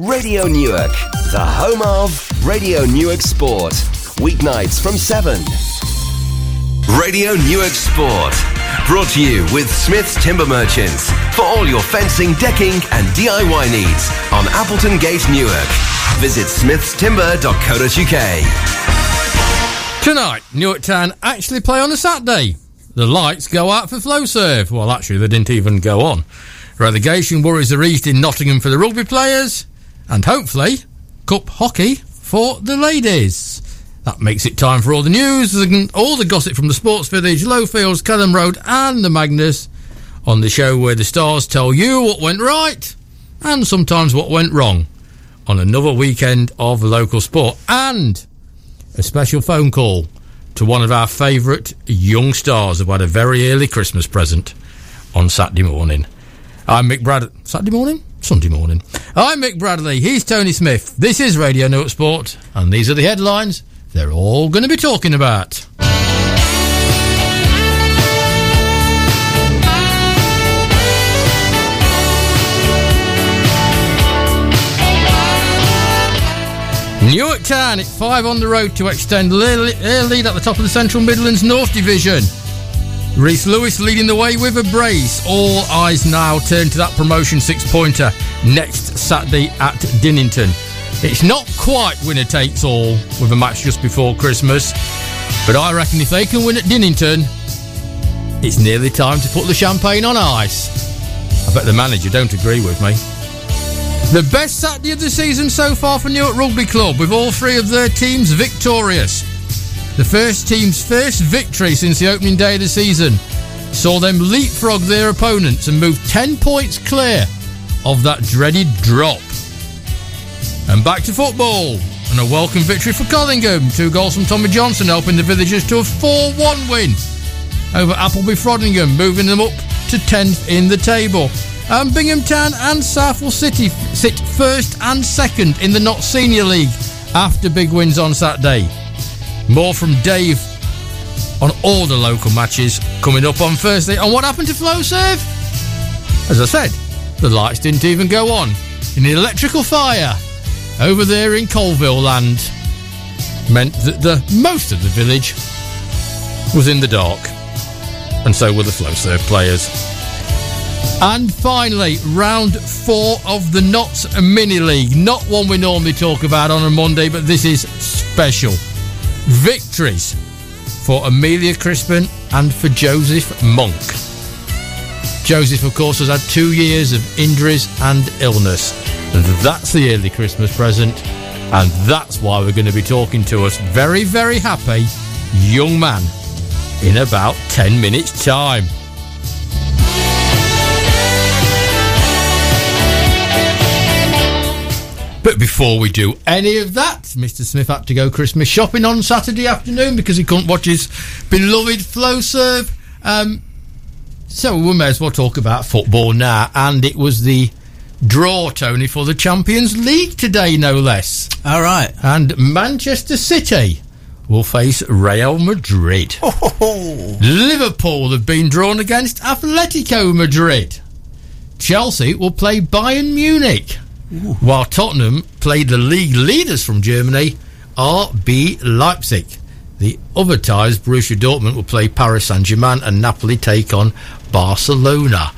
Radio Newark, the home of Radio Newark Sport. Weeknights from 7. Radio Newark Sport. Brought to you with Smith's Timber Merchants for all your fencing, decking, and DIY needs on Appleton Gate, Newark. Visit smithstimber.co.uk. Tonight, Newark Town actually play on a Saturday. The lights go out for Flowserve. Well, actually, they didn't even go on. Relegation worries are eased in Nottingham for the rugby players, and hopefully, cup hockey for the ladies. That makes it time for all the news and all the gossip from the Sports Village, Lowfields, Kelham Road, and the Magnus on the show where the stars tell you what went right and sometimes what went wrong on another weekend of local sport. And a special phone call to one of our favourite young stars who had a very early Christmas present on Saturday morning. I'm Mick Bradley. Saturday morning? Sunday morning. I'm Mick Bradley. He's Tony Smith. This is Radio Note Sport, and these are the headlines they're all going to be talking about. Newark Town, it's five on the road to extend their lead at the top of the Central Midlands North Division. Reese Lewis leading the way with a brace. All eyes now turn to that promotion six pointer next Saturday at Dinnington. It's not quite winner takes all with a match just before Christmas, but I reckon if they can win at Dinnington, it's nearly time to put the champagne on ice. I bet the manager don't agree with me. The best Saturday of the season so far for Newark Rugby Club, with all three of their teams victorious. The first team's first victory since the opening day of the season saw them leapfrog their opponents and move 10 points clear of that dreaded drop. And back to football. And a welcome victory for Collingham. Two goals from Tommy Johnson helping the villagers to a 4 1 win over Appleby Frodingham, moving them up to 10th in the table. And Bingham Town and Southwell City sit first and second in the Notts Senior League after big wins on Saturday. More from Dave on all the local matches coming up on Thursday. And what happened to Flowserve? As I said, the lights didn't even go on in an electrical fire over there in Colville land meant that the most of the village was in the dark and so were the Flowserve players. And finally, round four of the Notts Mini League. Not one we normally talk about on a Monday, but this is special. Victories for Amelia Crispin and for Joseph Monk. Joseph, of course, has had two years of injuries and illness. That's the early Christmas present, and that's why we're going to be talking to us very, very happy young man in about 10 minutes' time. But before we do any of that, Mr. Smith had to go Christmas shopping on Saturday afternoon because he couldn't watch his beloved Flowserve. Um, so we may as well talk about football now. And it was the draw, Tony, for the Champions League today, no less. All right. And Manchester City will face Real Madrid. Liverpool have been drawn against Atletico Madrid. Chelsea will play Bayern Munich. Ooh. While Tottenham played the league leaders from Germany, RB Leipzig. The other ties, Borussia Dortmund will play Paris Saint Germain and Napoli take on Barcelona.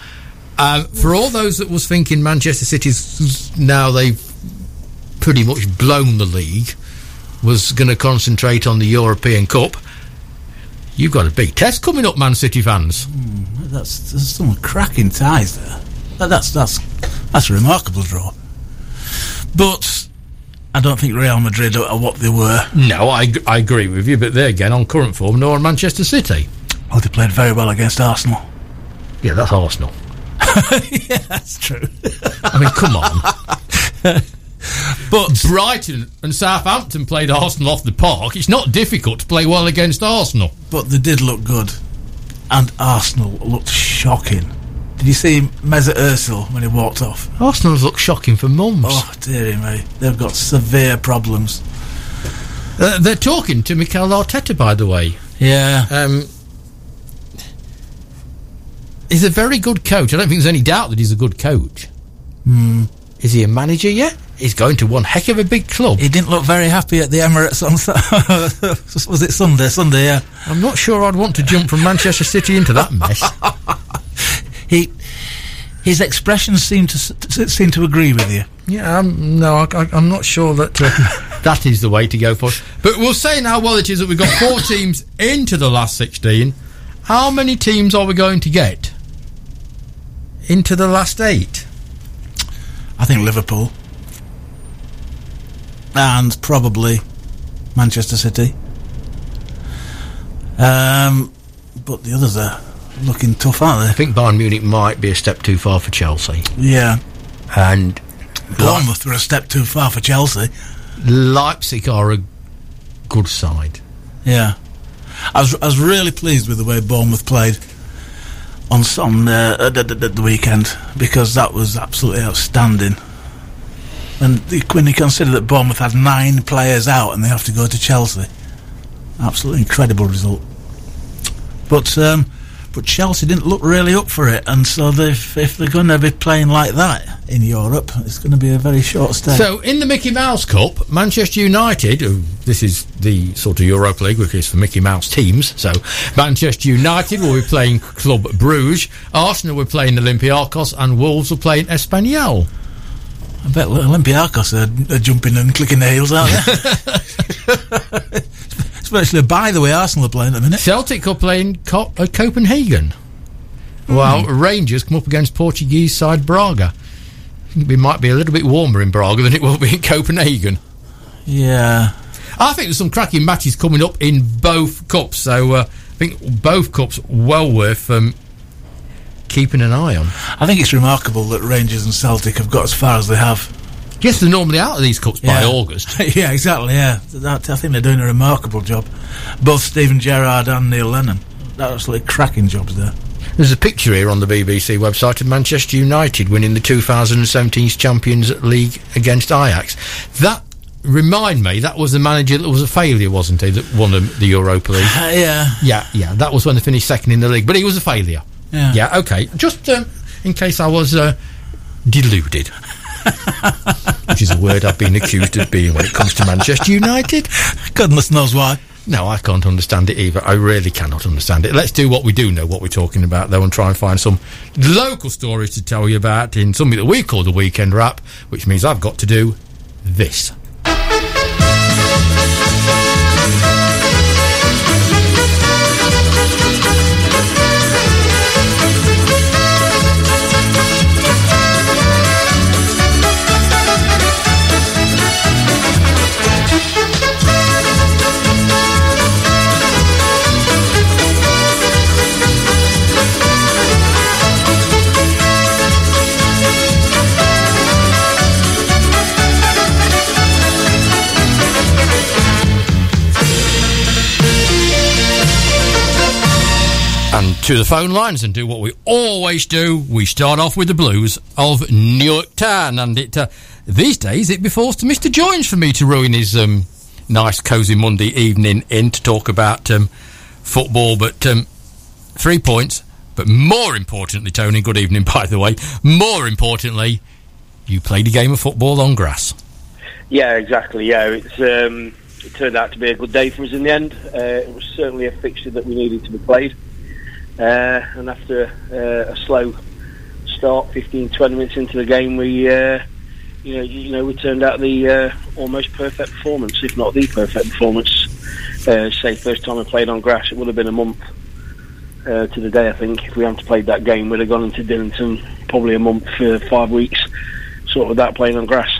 Um, for all those that was thinking Manchester City's now they've pretty much blown the league, was going to concentrate on the European Cup. You've got a big test coming up, Man City fans. Mm, that's there's some cracking ties there. That, that's that's that's a remarkable draw. But I don't think Real Madrid are what they were. No, I, I agree with you, but they're again on current form, nor Manchester City. Well, they played very well against Arsenal. Yeah, that's Arsenal. yeah, that's true. I mean, come on. but Brighton and Southampton played Arsenal off the park. It's not difficult to play well against Arsenal. But they did look good. And Arsenal looked shocking. Did you see Mesut Ozil when he walked off? Arsenal's look shocking for mums. Oh, dearie me. They've got severe problems. Uh, they're talking to Mikel Arteta, by the way. Yeah. Um, he's a very good coach. I don't think there's any doubt that he's a good coach. Mm. Is he a manager yet? he's going to one heck of a big club. He didn't look very happy at the Emirates on was it Sunday? Sunday, yeah. I'm not sure I'd want to jump from Manchester City into that mess. He his expressions seem to s- seem to agree with you. Yeah, um, no, I, I, I'm not sure that uh, that is the way to go for. it. But we'll say now, well, it is that we've got four teams into the last 16. How many teams are we going to get into the last eight? I think Liverpool and probably Manchester City. Um, but the others are looking tough, aren't they? I think Bayern Munich might be a step too far for Chelsea. Yeah. And Bournemouth were a step too far for Chelsea. Leipzig are a good side. Yeah. I was I was really pleased with the way Bournemouth played on on uh, at- at the weekend because that was absolutely outstanding. And the- when you consider that Bournemouth had nine players out and they have to go to Chelsea, absolutely incredible result. But um, but Chelsea didn't look really up for it, and so if they're going to be playing like that in Europe, it's going to be a very short stay. So, in the Mickey Mouse Cup, Manchester United, oh, this is the sort of Europa League, which is for Mickey Mouse teams. So, Manchester United will be playing Club Bruges, Arsenal will be playing Olympiacos, and Wolves will playing Espanyol. I bet Olympiacos are, are jumping and clicking their heels out there. Especially by the way Arsenal are playing at the minute. Celtic are playing Co- uh, Copenhagen, while Rangers come up against Portuguese side Braga. I think It might be a little bit warmer in Braga than it will be in Copenhagen. Yeah. I think there's some cracking matches coming up in both cups, so uh, I think both cups well worth um, keeping an eye on. I think it's remarkable that Rangers and Celtic have got as far as they have. Yes, they're normally out of these cups by August. yeah, exactly, yeah. That, I think they're doing a remarkable job. Both Steven Gerrard and Neil Lennon. Absolutely cracking jobs there. There's a picture here on the BBC website of Manchester United winning the 2017 Champions League against Ajax. That remind me that was the manager that was a failure, wasn't he? That won the Europa League. Uh, yeah. Yeah, yeah, that was when they finished second in the league, but he was a failure. Yeah. Yeah, okay. Just um, in case I was uh, deluded, which is a word I've been accused of being when it comes to Manchester United. Goodness knows why. No, I can't understand it either. I really cannot understand it. Let's do what we do know what we're talking about, though, and try and find some local stories to tell you about in something that we call the weekend wrap, which means I've got to do this. To the phone lines and do what we always do. We start off with the blues of Newark Town, and it uh, these days it befalls to Mister Joyce for me to ruin his um, nice cosy Monday evening in to talk about um, football. But um, three points. But more importantly, Tony, good evening, by the way. More importantly, you played a game of football on grass. Yeah, exactly. Yeah, it's um, it turned out to be a good day for us in the end. Uh, it was certainly a fixture that we needed to be played. Uh, and after uh, a slow start, 15, 20 minutes into the game, we, uh, you know, you know, we turned out the uh, almost perfect performance, if not the perfect performance. Uh, say first time I played on grass, it would have been a month uh, to the day. I think if we hadn't played that game, we'd have gone into Dinnington probably a month, five weeks, sort of that playing on grass.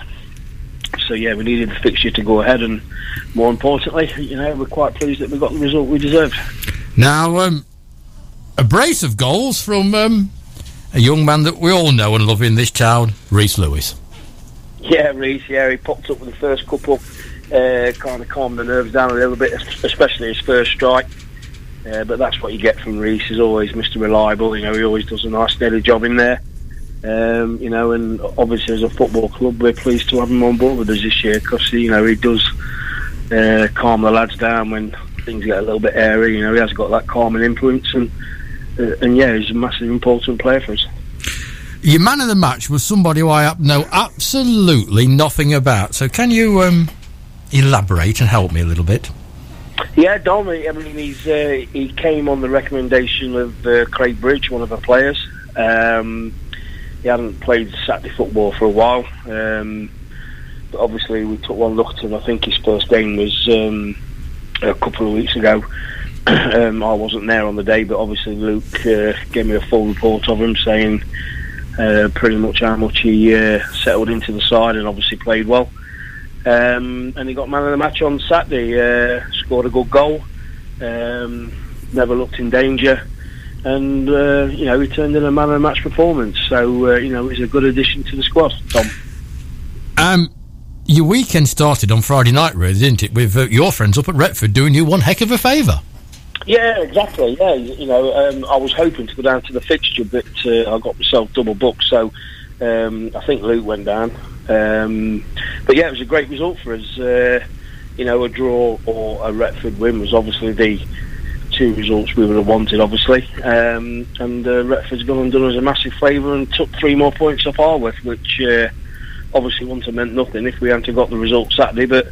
So yeah, we needed the fixture to go ahead, and more importantly, you know, we're quite pleased that we got the result we deserved. Now, um, a brace of goals from um, a young man that we all know and love in this town, Reese Lewis. Yeah, Reese. Yeah, he popped up with the first couple, uh, kind of calmed the nerves down a little bit, especially his first strike. Uh, but that's what you get from Reese. He's always Mr. Reliable. You know, he always does a nice steady job in there. Um, you know, and obviously as a football club, we're pleased to have him on board with us this year because you know he does uh, calm the lads down when things get a little bit airy. You know, he has got that calming influence, and and yeah, he's a massive important player for us. Your man of the match was somebody who I know absolutely nothing about. So can you um, elaborate and help me a little bit? Yeah, Dom. I mean, he's uh, he came on the recommendation of uh, Craig Bridge, one of the players. Um, he hadn't played Saturday football for a while. Um, but obviously, we took one look at him. I think his first game was um, a couple of weeks ago. um, I wasn't there on the day, but obviously Luke uh, gave me a full report of him, saying uh, pretty much how much he uh, settled into the side and obviously played well. Um, and he got man of the match on Saturday. Uh, scored a good goal. Um, never looked in danger, and uh, you know he turned in a man of the match performance. So uh, you know he's a good addition to the squad. Tom. Um, your weekend started on Friday night, really, didn't it? With your friends up at Retford doing you one heck of a favour. Yeah, exactly. Yeah, you know, um, I was hoping to go down to the fixture, but uh, I got myself double booked. So um, I think Luke went down. Um, but yeah, it was a great result for us. Uh, you know, a draw or a Retford win was obviously the two results we would have wanted, obviously. Um, and uh, Retford's gone and done us a massive favour and took three more points off Harworth, which uh, obviously wouldn't have meant nothing if we hadn't got the result Saturday. But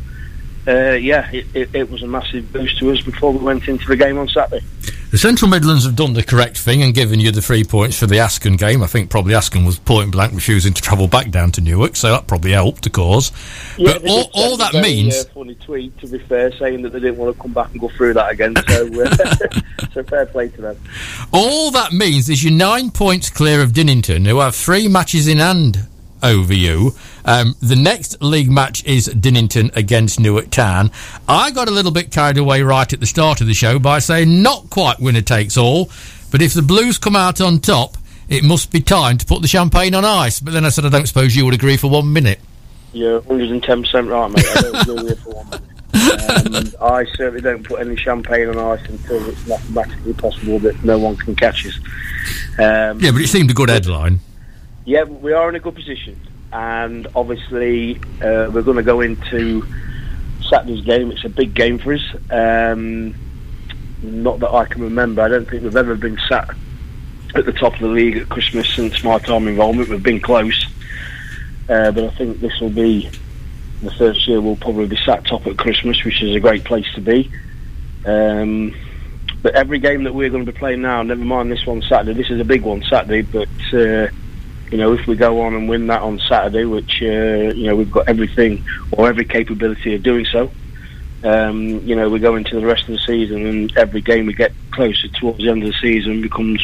uh, yeah, it, it, it, was a massive boost to us before we went into the game on Saturday. The Central Midlands have done the correct thing and given you the three points for the Askern game. I think probably Askern was point blank refusing to travel back down to Newark, so that probably helped the cause. Yeah, but all, all that very, means. Uh, funny tweet, to be fair, saying that they didn't want to come back and go through that again. So, uh, so fair play to them. All that means is you're nine points clear of Dinnington, who have three matches in hand over you. Um, the next league match is Dinnington against Newark Town. I got a little bit carried away right at the start of the show by saying not quite winner takes all, but if the Blues come out on top, it must be time to put the champagne on ice. But then I said, I don't suppose you would agree for one minute. You're 110% right, mate. I don't agree with for one minute. Um, I certainly don't put any champagne on ice until it's mathematically possible that no one can catch us. Um, yeah, but it seemed a good headline. Yeah, we are in a good position, and obviously uh, we're going to go into Saturday's game. It's a big game for us. Um, not that I can remember. I don't think we've ever been sat at the top of the league at Christmas since my time involvement. We've been close, uh, but I think this will be the first year we'll probably be sat top at Christmas, which is a great place to be. Um, but every game that we're going to be playing now, never mind this one Saturday. This is a big one Saturday, but. Uh, you know, if we go on and win that on Saturday, which uh, you know we've got everything or every capability of doing so, um, you know, we go into the rest of the season, and every game we get closer towards the end of the season becomes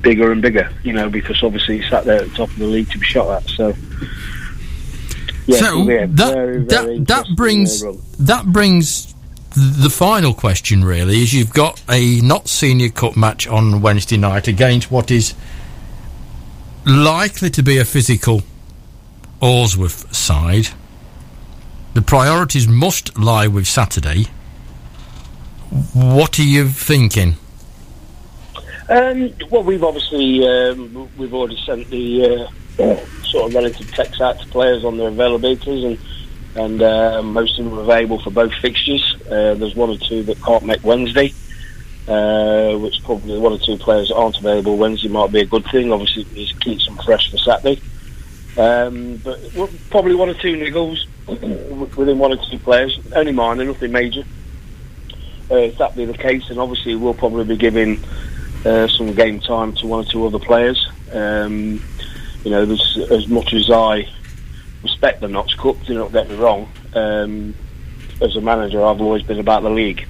bigger and bigger. You know, because obviously it's sat there at the top of the league to be shot at. So. Yeah, so that very, very that, that brings that brings the final question really is you've got a Notts Senior Cup match on Wednesday night against what is likely to be a physical Awsworth side. The priorities must lie with Saturday. What are you thinking? Um, well, we've obviously um, we've already sent the uh, sort of relative text out to players on their availabilities, and and uh, most of them are available for both fixtures. Uh, there's one or two that can't make Wednesday uh, which probably one or two players aren't available Wednesday might be a good thing. Obviously, it keeps them fresh for Saturday. Um, but probably one or two niggles within one or two players, only minor, nothing major. Uh, if that be the case, then obviously we'll probably be giving uh, some game time to one or two other players. Um, you know, as much as I respect the Notts Cup, do not get me wrong. Um, as a manager, I've always been about the league.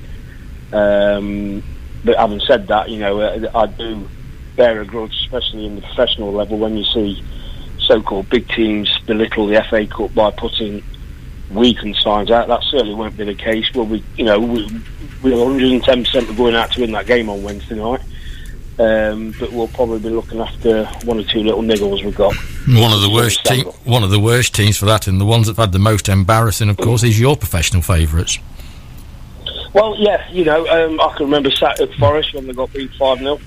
Um, but having said that, you know, uh, I do bear a grudge, especially in the professional level, when you see so-called big teams belittle the FA Cup by putting weakened sides out. That certainly won't be the case. Well, we, you know, we, we're 110 percent of going out to win that game on Wednesday night. Um, but we'll probably be looking after one or two little niggles we've got. One of the worst team, one of the worst teams for that, and the ones that've had the most embarrassing, of course, is your professional favourites. Well, yeah, you know, um, I can remember sat at Forest when they got beat 5 0.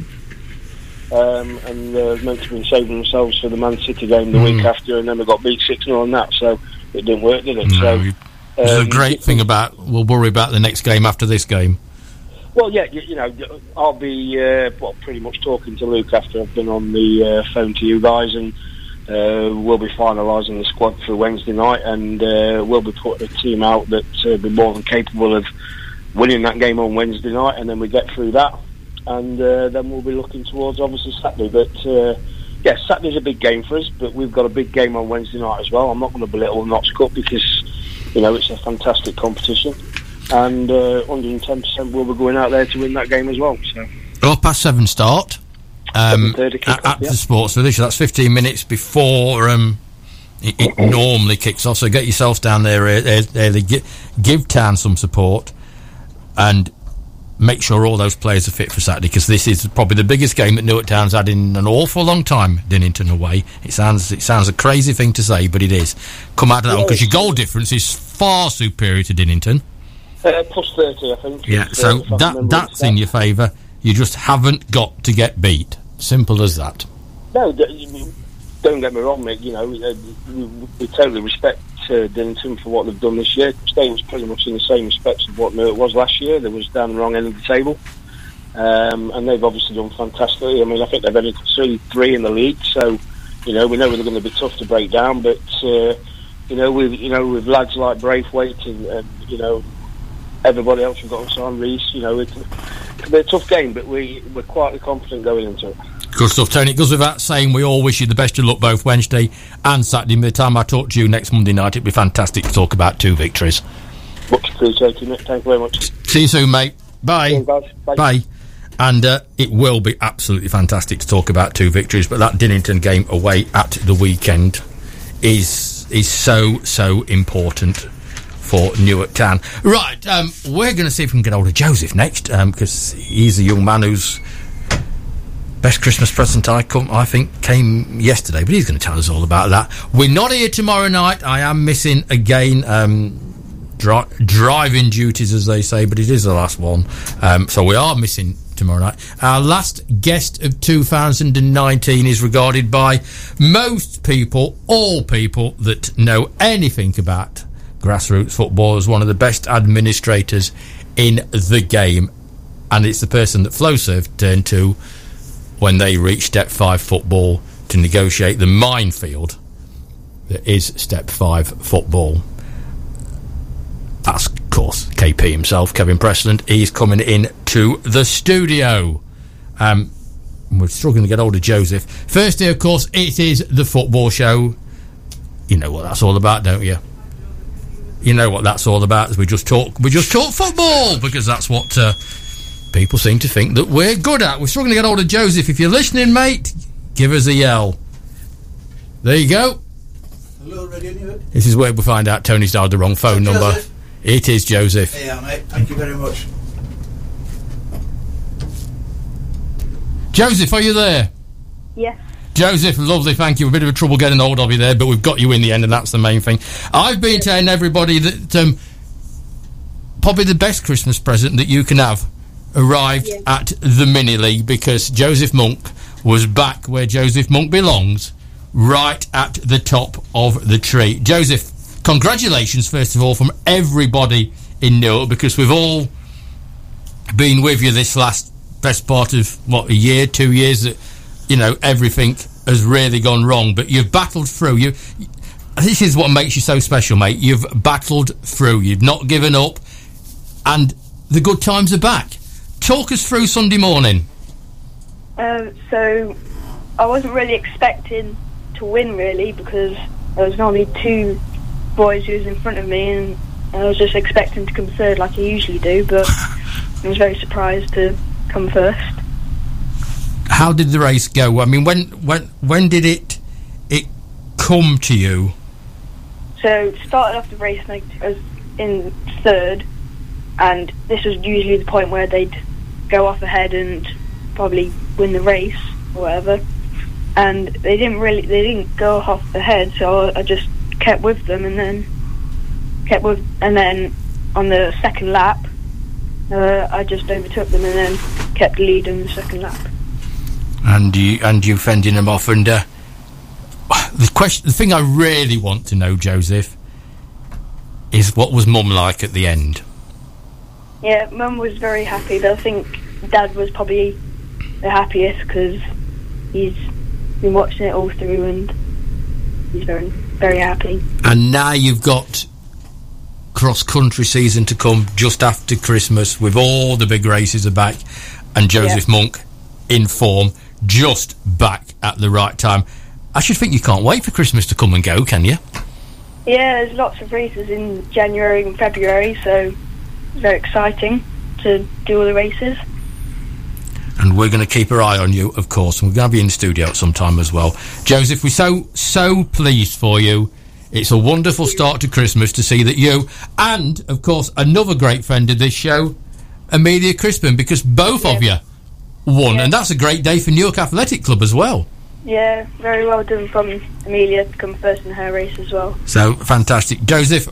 Um, and uh, meant to be saving themselves for the Man City game the mm. week after, and then they got beat 6 0 on that, so it didn't work, did it? No, so, um, the great thing about, we'll worry about the next game after this game. Well, yeah, you, you know, I'll be uh, well, pretty much talking to Luke after I've been on the uh, phone to you guys, and Uh, we'll be finalising the squad for Wednesday night, and uh, we'll be putting a team out that uh, be more than capable of winning that game on Wednesday night, and then we get through that, and uh, then we'll be looking towards obviously Saturday. But uh, yeah, Saturday's a big game for us, but we've got a big game on Wednesday night as well. I'm not going to belittle Notts Cup because you know it's a fantastic competition, and uh, 110% we'll be going out there to win that game as well. So. Half past seven start. Um, at, yeah. the Sports Village. That's 15 minutes before um, it, it normally kicks off. So get yourselves down there ear- early. Gi- Give Town some support and make sure all those players are fit for Saturday because this is probably the biggest game that Newark Town's had in an awful long time. Dinnington away. It sounds it sounds a crazy thing to say, but it is. Come out of that one because your goal difference is far superior to Dinnington. Uh, plus 30, I think. Yeah, so uh, that that's in your favour. You just haven't got to get beat. Simple as that. No, don't get me wrong, mate. You know, uh, we, we totally respect uh, Dinnington for what they've done this year. Staying pretty much in the same respects of what it was last year. They was down the wrong end of the table, um, and they've obviously done fantastically. I mean, I think they've only three, three in the league, so you know we know they're going to be tough to break down. But uh, you know, with you know with lads like Braithwaite and, and you know everybody else we've got on Reese, you know, it, it'll be a tough game, but we we're quietly confident going into it. Good stuff, Tony. It goes without saying we all wish you the best of luck both Wednesday and Saturday. By the time I talk to you next Monday night, it'd be fantastic to talk about two victories. Much appreciated, Nick. Thank you very much. See you soon, mate. Bye. Bye. Bye. And uh, it will be absolutely fantastic to talk about two victories, but that Dinnington game away at the weekend is is so so important for Newark Town. Right, um, we're going to see if we can get hold of Joseph next because he's a young man who's best Christmas present I come I think came yesterday, but he's going to tell us all about that. We're not here tomorrow night. I am missing again. Um, dri- driving duties, as they say, but it is the last one. Um, so we are missing tomorrow night. Our last guest of 2019 is regarded by most people, all people that know anything about grassroots football, as one of the best administrators in the game. And it's the person that FlowServe turned to when they reached Step 5 football to negotiate the minefield that is Step 5 football that's of course KP himself, Kevin Presland. He's coming in to the studio. Um, we're struggling to get hold of Joseph. Firstly, of course, it is the football show. You know what that's all about, don't you? You know what that's all about. Is we just talk, we just talk football because that's what uh, people seem to think that we're good at. We're struggling to get hold of Joseph. If you're listening, mate, give us a yell. There you go. Hello, Radio Newark. This is where we find out Tony's dialed the wrong phone number. Joseph? It is Joseph. Yeah, mate. Thank you very much. Joseph, are you there? Yes. Joseph, lovely, thank you. A bit of a trouble getting hold of you there, but we've got you in the end, and that's the main thing. I've been telling everybody that um, probably the best Christmas present that you can have arrived Yeah. at the mini league because Joseph Monk was back where Joseph Monk belongs, right at the top of the tree. Joseph, congratulations, first of all, from everybody in Newark because we've all been with you this last best part of what a year, two years that you know everything has really gone wrong, but you've battled through. You, this is what makes you so special, mate. You've battled through. You've not given up, and the good times are back. Talk us through Sunday morning. Um, so I wasn't really expecting to win really because there was normally two boys who was in front of me and I was just expecting to come third like I usually do, but I was very surprised to come first. How did the race go? I mean, when when when did it it come to you? So started off the race I was in third, and this was usually the point where they'd go off ahead and probably win the race or whatever. And they didn't really, they didn't go off ahead, so I just kept with them, and then kept with, and then on the second lap, uh, I just overtook them, and then kept the lead in the second lap. And you and you fending them off. And uh, the question, the thing I really want to know, Joseph, is what was Mum like at the end? Yeah, Mum was very happy, but I think Dad was probably the happiest because he's been watching it all through and he's very, very happy. And now you've got cross country season to come just after Christmas with all the big races are back and Joseph Monk in form just back at the right time. I should think you can't wait for Christmas to come and go, can you? Yeah, there's lots of races in January and February, so very exciting to do all the races. And we're going to keep our eye on you, of course, and we're going to be in the studio at some time as well. Joseph, we're so, so pleased for you. It's a wonderful start to Christmas to see that you, and of course, another great friend of this show, Amelia Crispin, because both of you won, Yeah. and that's a great day for Newark Athletic Club as well. Yeah, very well done from Amelia to come first in her race as well. So fantastic. Joseph,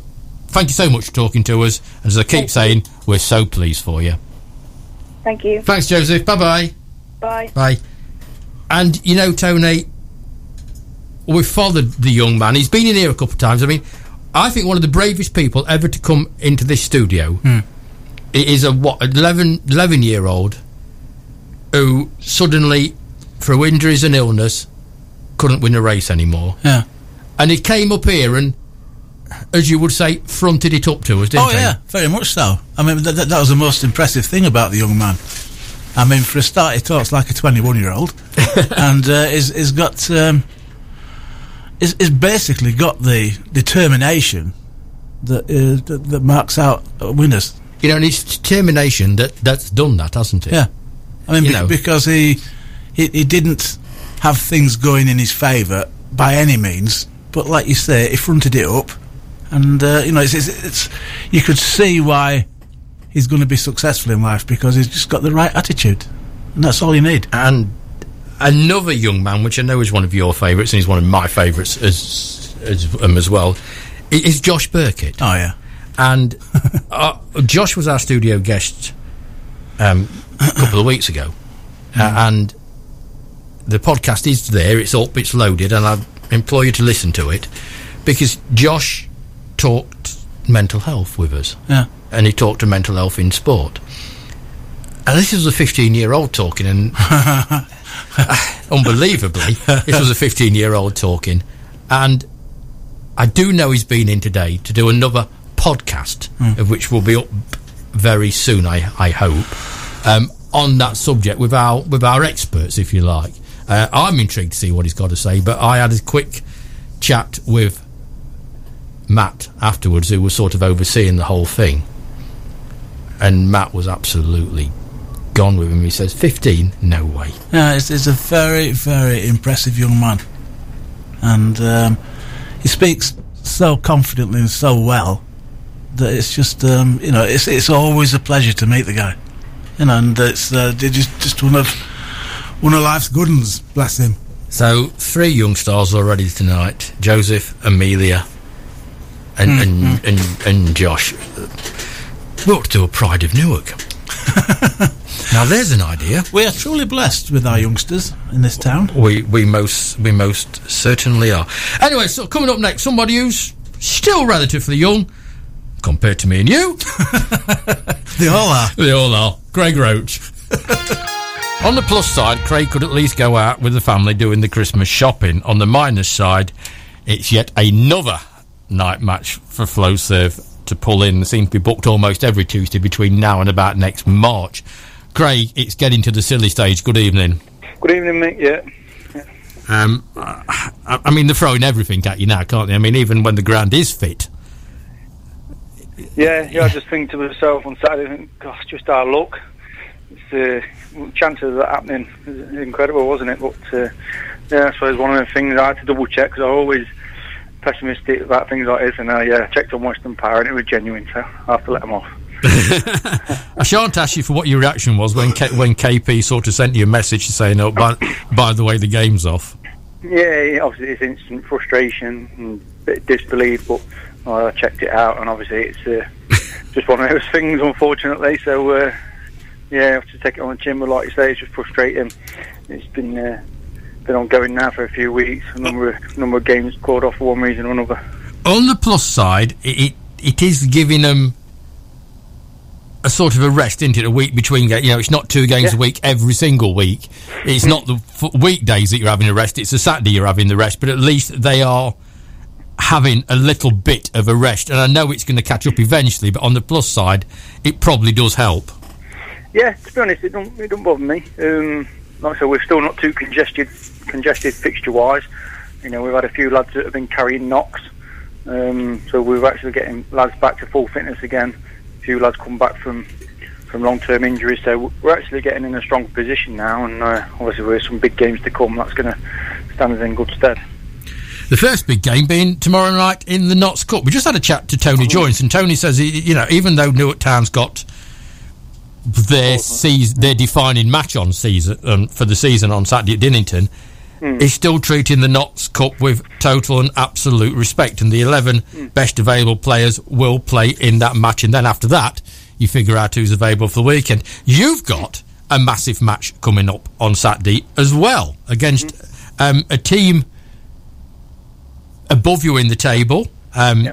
thank you so much for talking to us. And as I keep saying, we're so pleased for you. Thank you. Thanks, Joseph. Bye bye. Bye. Bye. And you know, Tony, we've followed the young man. He's been in here a couple of times. I mean, I think one of the bravest people ever to come into this studio it is a what 11, 11 year old who suddenly, through injuries and illness, couldn't win a race anymore. Yeah. And he came up here and, as you would say, fronted it up to us, didn't Oh he? yeah, very much so. I mean, that, that, that was the most impressive thing about the young man. I mean, for a start, he talks like a 21 year old, and uh, he's, he's got, um, he's, he's basically got the determination that uh, that, that marks out winners. You know, and it's determination that that's done that, hasn't it? Yeah, I mean, You be- know. because he, he he didn't have things going in his favour by any means, but like you say, he fronted it up, and uh, you know, it's, it's, it's you could see why he's going to be successful in life because he's just got the right attitude, and that's all you need. And another young man, which I know is one of your favourites, and he's one of my favourites as as, um, as well, is Josh Burkett. Oh yeah, And uh, Josh was our studio guest um, a couple of weeks ago, hmm. uh, and the podcast is there. It's up. It's loaded, and I implore you to listen to it because Josh talked mental health with us, yeah, and he talked to mental health in sport. And this was a 15 year old talking, and uh, unbelievably, this was a 15 year old talking. And I do know he's been in today to do another podcast, hmm. of which will be up very soon, I, I hope, um, on that subject with our with our experts, if you like. Uh, I'm intrigued to see what he's got to say, but I had a quick chat with Matt afterwards, who was sort of overseeing the whole thing. And Matt was absolutely gone with him. He says, 15? No way. yeah. It's, it's a very very impressive young man, and um, he speaks so confidently and so well that it's just um, you know it's it's always a pleasure to meet the guy, you know, and it's uh, just just one of one of life's good ones. Bless him. So, three young stars already tonight Joseph, Amelia, and, and, and, and Josh. We to a Pride of Newark. now, there's an idea. We are truly blessed with our youngsters in this town. We we most we most certainly are. Anyway, so coming up next, somebody who's still relatively young compared to me and you. They all are. They all are. Craig Roach. On the plus side, Craig could at least go out with the family doing the Christmas shopping. On the minus side, it's yet another night match for Flow Serve to pull in. They seem to be booked almost every Tuesday between now and about next March. Craig, it's getting to the silly stage. Good evening. Good evening, mate. Yeah. Um, I, I mean, they're throwing everything at you now, can't they? I mean, even when the ground is fit. Yeah, yeah, I just think to myself on Saturday, I think, gosh, just our luck. It's, uh, chances of that happening is incredible, wasn't it? But uh, yeah, I suppose one of the things I had to double check because I'm always pessimistic about things like this, and I uh, checked on Western Power and it was genuine, so I have to let them off. I shan't ask you for what your reaction was when K- when KP sort of sent you a message saying, "Oh, by, by the way, the game's off." Yeah, yeah, obviously it's instant frustration and bit of disbelief, but uh, I checked it out, and obviously it's uh, just one of those things, unfortunately. So uh, yeah, I have to take it on the chin, but like you say, it's just frustrating. It's been uh, been ongoing now for a few weeks. A number of, number of games called off for one reason or another. On the plus side, it it, is giving them a sort of a rest, isn't it? A week between games. You know, it's not two games Yeah. a week every single week. It's not the f- weekdays that you're having a rest. It's a Saturday you're having the rest. But at least they are having a little bit of a rest. And I know it's going to catch up eventually, but on the plus side, it probably does help. Yeah, to be honest, it don't it don't bother me. Um, like I said, we're still not too congested congested fixture wise. You know, we've had a few lads that have been carrying knocks, um, so we're actually getting lads back to full fitness again. A few lads come back from from long term injuries, so we're actually getting in a strong position now. And uh, obviously, with some big games to come, that's going to stand us in good stead. The first big game being tomorrow night in the Notts Cup. We just had a chat to Tony Joyce, and Tony says, he- you know, even though Newark Town's got their season, their defining match on season um, for the season on Saturday at Dinnington, is still treating the Notts Cup with total and absolute respect. And the 11 best available players will play in that match. And then after that, you figure out who's available for the weekend. You've got a massive match coming up on Saturday as well against um, a team above you in the table. Um.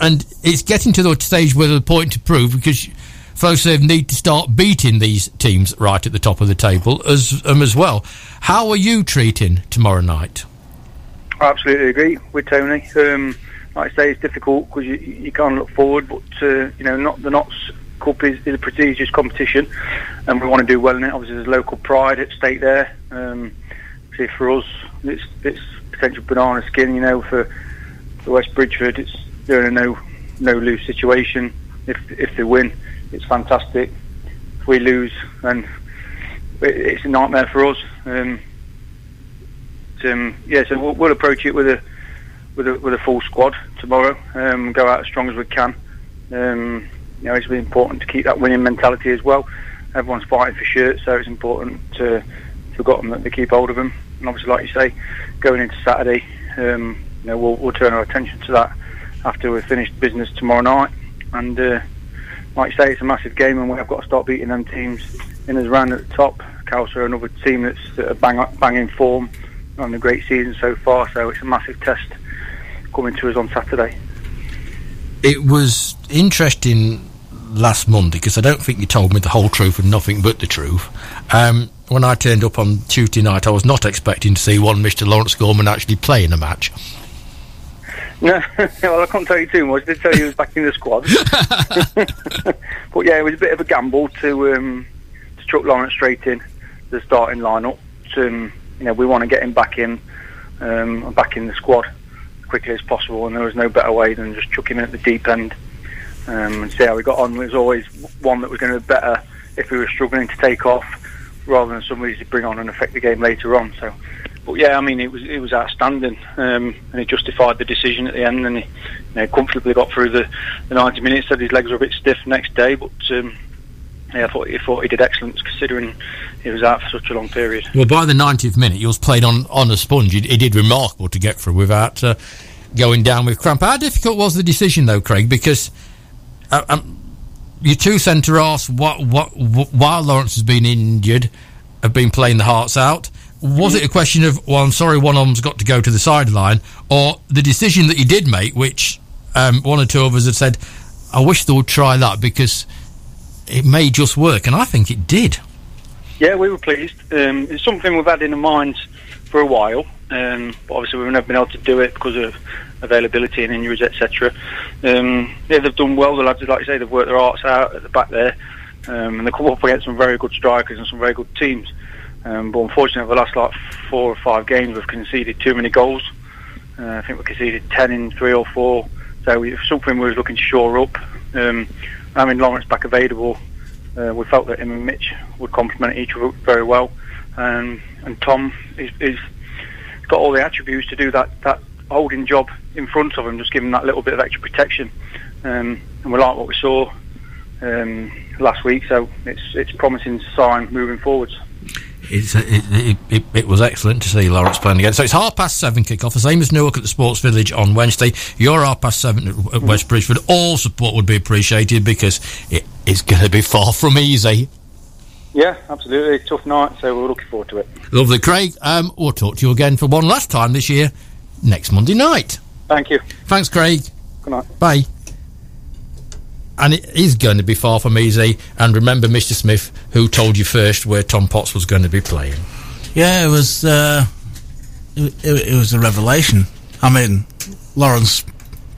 And it's getting to the stage where the point to prove because Flowserve need to start beating these teams right at the top of the table as um, as well. How are you treating tomorrow night? I absolutely agree with Tony. Um, like I say, it's difficult because you, you can't look forward, but uh, you know, not the Notts Cup is, is a prestigious competition, and we want to do well in it. Obviously, there's local pride at stake there. Um, see, for us, it's it's potential banana skin. You know, for, West Bridgford, it's they're in a no no lose situation. If if they win, it's fantastic. If we lose, and it, it's a nightmare for us. Um, um, yeah, so we'll, we'll approach it with a with a with a full squad tomorrow. Um, go out as strong as we can. Um, you know, it's really important to keep that winning mentality as well. Everyone's fighting for shirts, so it's important to forget them that they keep hold of them. And obviously, like you say, going into Saturday, um, you know, we'll, we'll turn our attention to that after we've finished business tomorrow night. And uh, like you say, it's a massive game, and we have got to start beating them teams in as round at the top. Calcer are another team that's that bang bang in form, on a great season so far. So it's a massive test coming to us on Saturday. It was interesting last Monday because I don't think you told me the whole truth and nothing but the truth. Um, when I turned up on Tuesday night, I was not expecting to see one Mr. Lawrence Gorman actually play in a match. No, well, I can't tell you too much. I did tell you he was back in the squad. but yeah, it was a bit of a gamble to um, to chuck Lawrence straight in the starting lineup. Um, you know, we want to get him back in, um, back in the squad as quickly as possible, and there was no better way than just chuck him in at the deep end um, and see how we got on. There was always one that was going to be better if we were struggling to take off, rather than somebody to bring on and affect the game later on. So. But yeah, I mean, it was it was outstanding, um, and he justified the decision at the end, and he you know, comfortably got through the, the 90 minutes. Said his legs were a bit stiff next day, but um, yeah, I thought he thought he did excellent considering he was out for such a long period. Well, by the 90th minute, he was played on, on a sponge. He, he did remarkable to get through without uh, going down with cramp. How difficult was the decision, though, Craig? Because uh, um, your two centre halves, what, what, while Lawrence has been injured, have been playing the hearts out. Was it a question of, well, I'm sorry, one of them's got to go to the sideline, or the decision that you did make, which um, one or two of us had said, I wish they would try that because it may just work, and I think it did. Yeah, we were pleased. Um, it's something we've had in the minds for a while, um, but obviously we've never been able to do it because of availability and injuries, etc. Um, yeah, they've done well. The lads, like you say, they've worked their hearts out at the back there, um, and they come up against some very good strikers and some very good teams. Um, but unfortunately, over the last like four or five games, we've conceded too many goals. Uh, I think we conceded ten in three or four. So it's something we was looking to shore up. Um, having Lawrence back available, uh, we felt that him and Mitch would complement each other very well. Um, and Tom is, is got all the attributes to do that, that holding job in front of him, just giving him that little bit of extra protection. Um, and we like what we saw um, last week, so it's it's promising sign moving forwards. It's, it, it, it, it was excellent to see Lawrence playing again. So it's half past seven kick off, the same as Newark at the Sports Village on Wednesday. You're half past seven at, at West Bridgford. All support would be appreciated because it is going to be far from easy. Yeah, absolutely. Tough night, so we're looking forward to it. Lovely, Craig. Um, we'll talk to you again for one last time this year next Monday night. Thank you. Thanks, Craig. Good night. Bye. And it is going to be far from easy. And remember, Mr. Smith, who told you first where Tom Potts was going to be playing. Yeah, it was. Uh, it, it, it was a revelation. I mean, Lawrence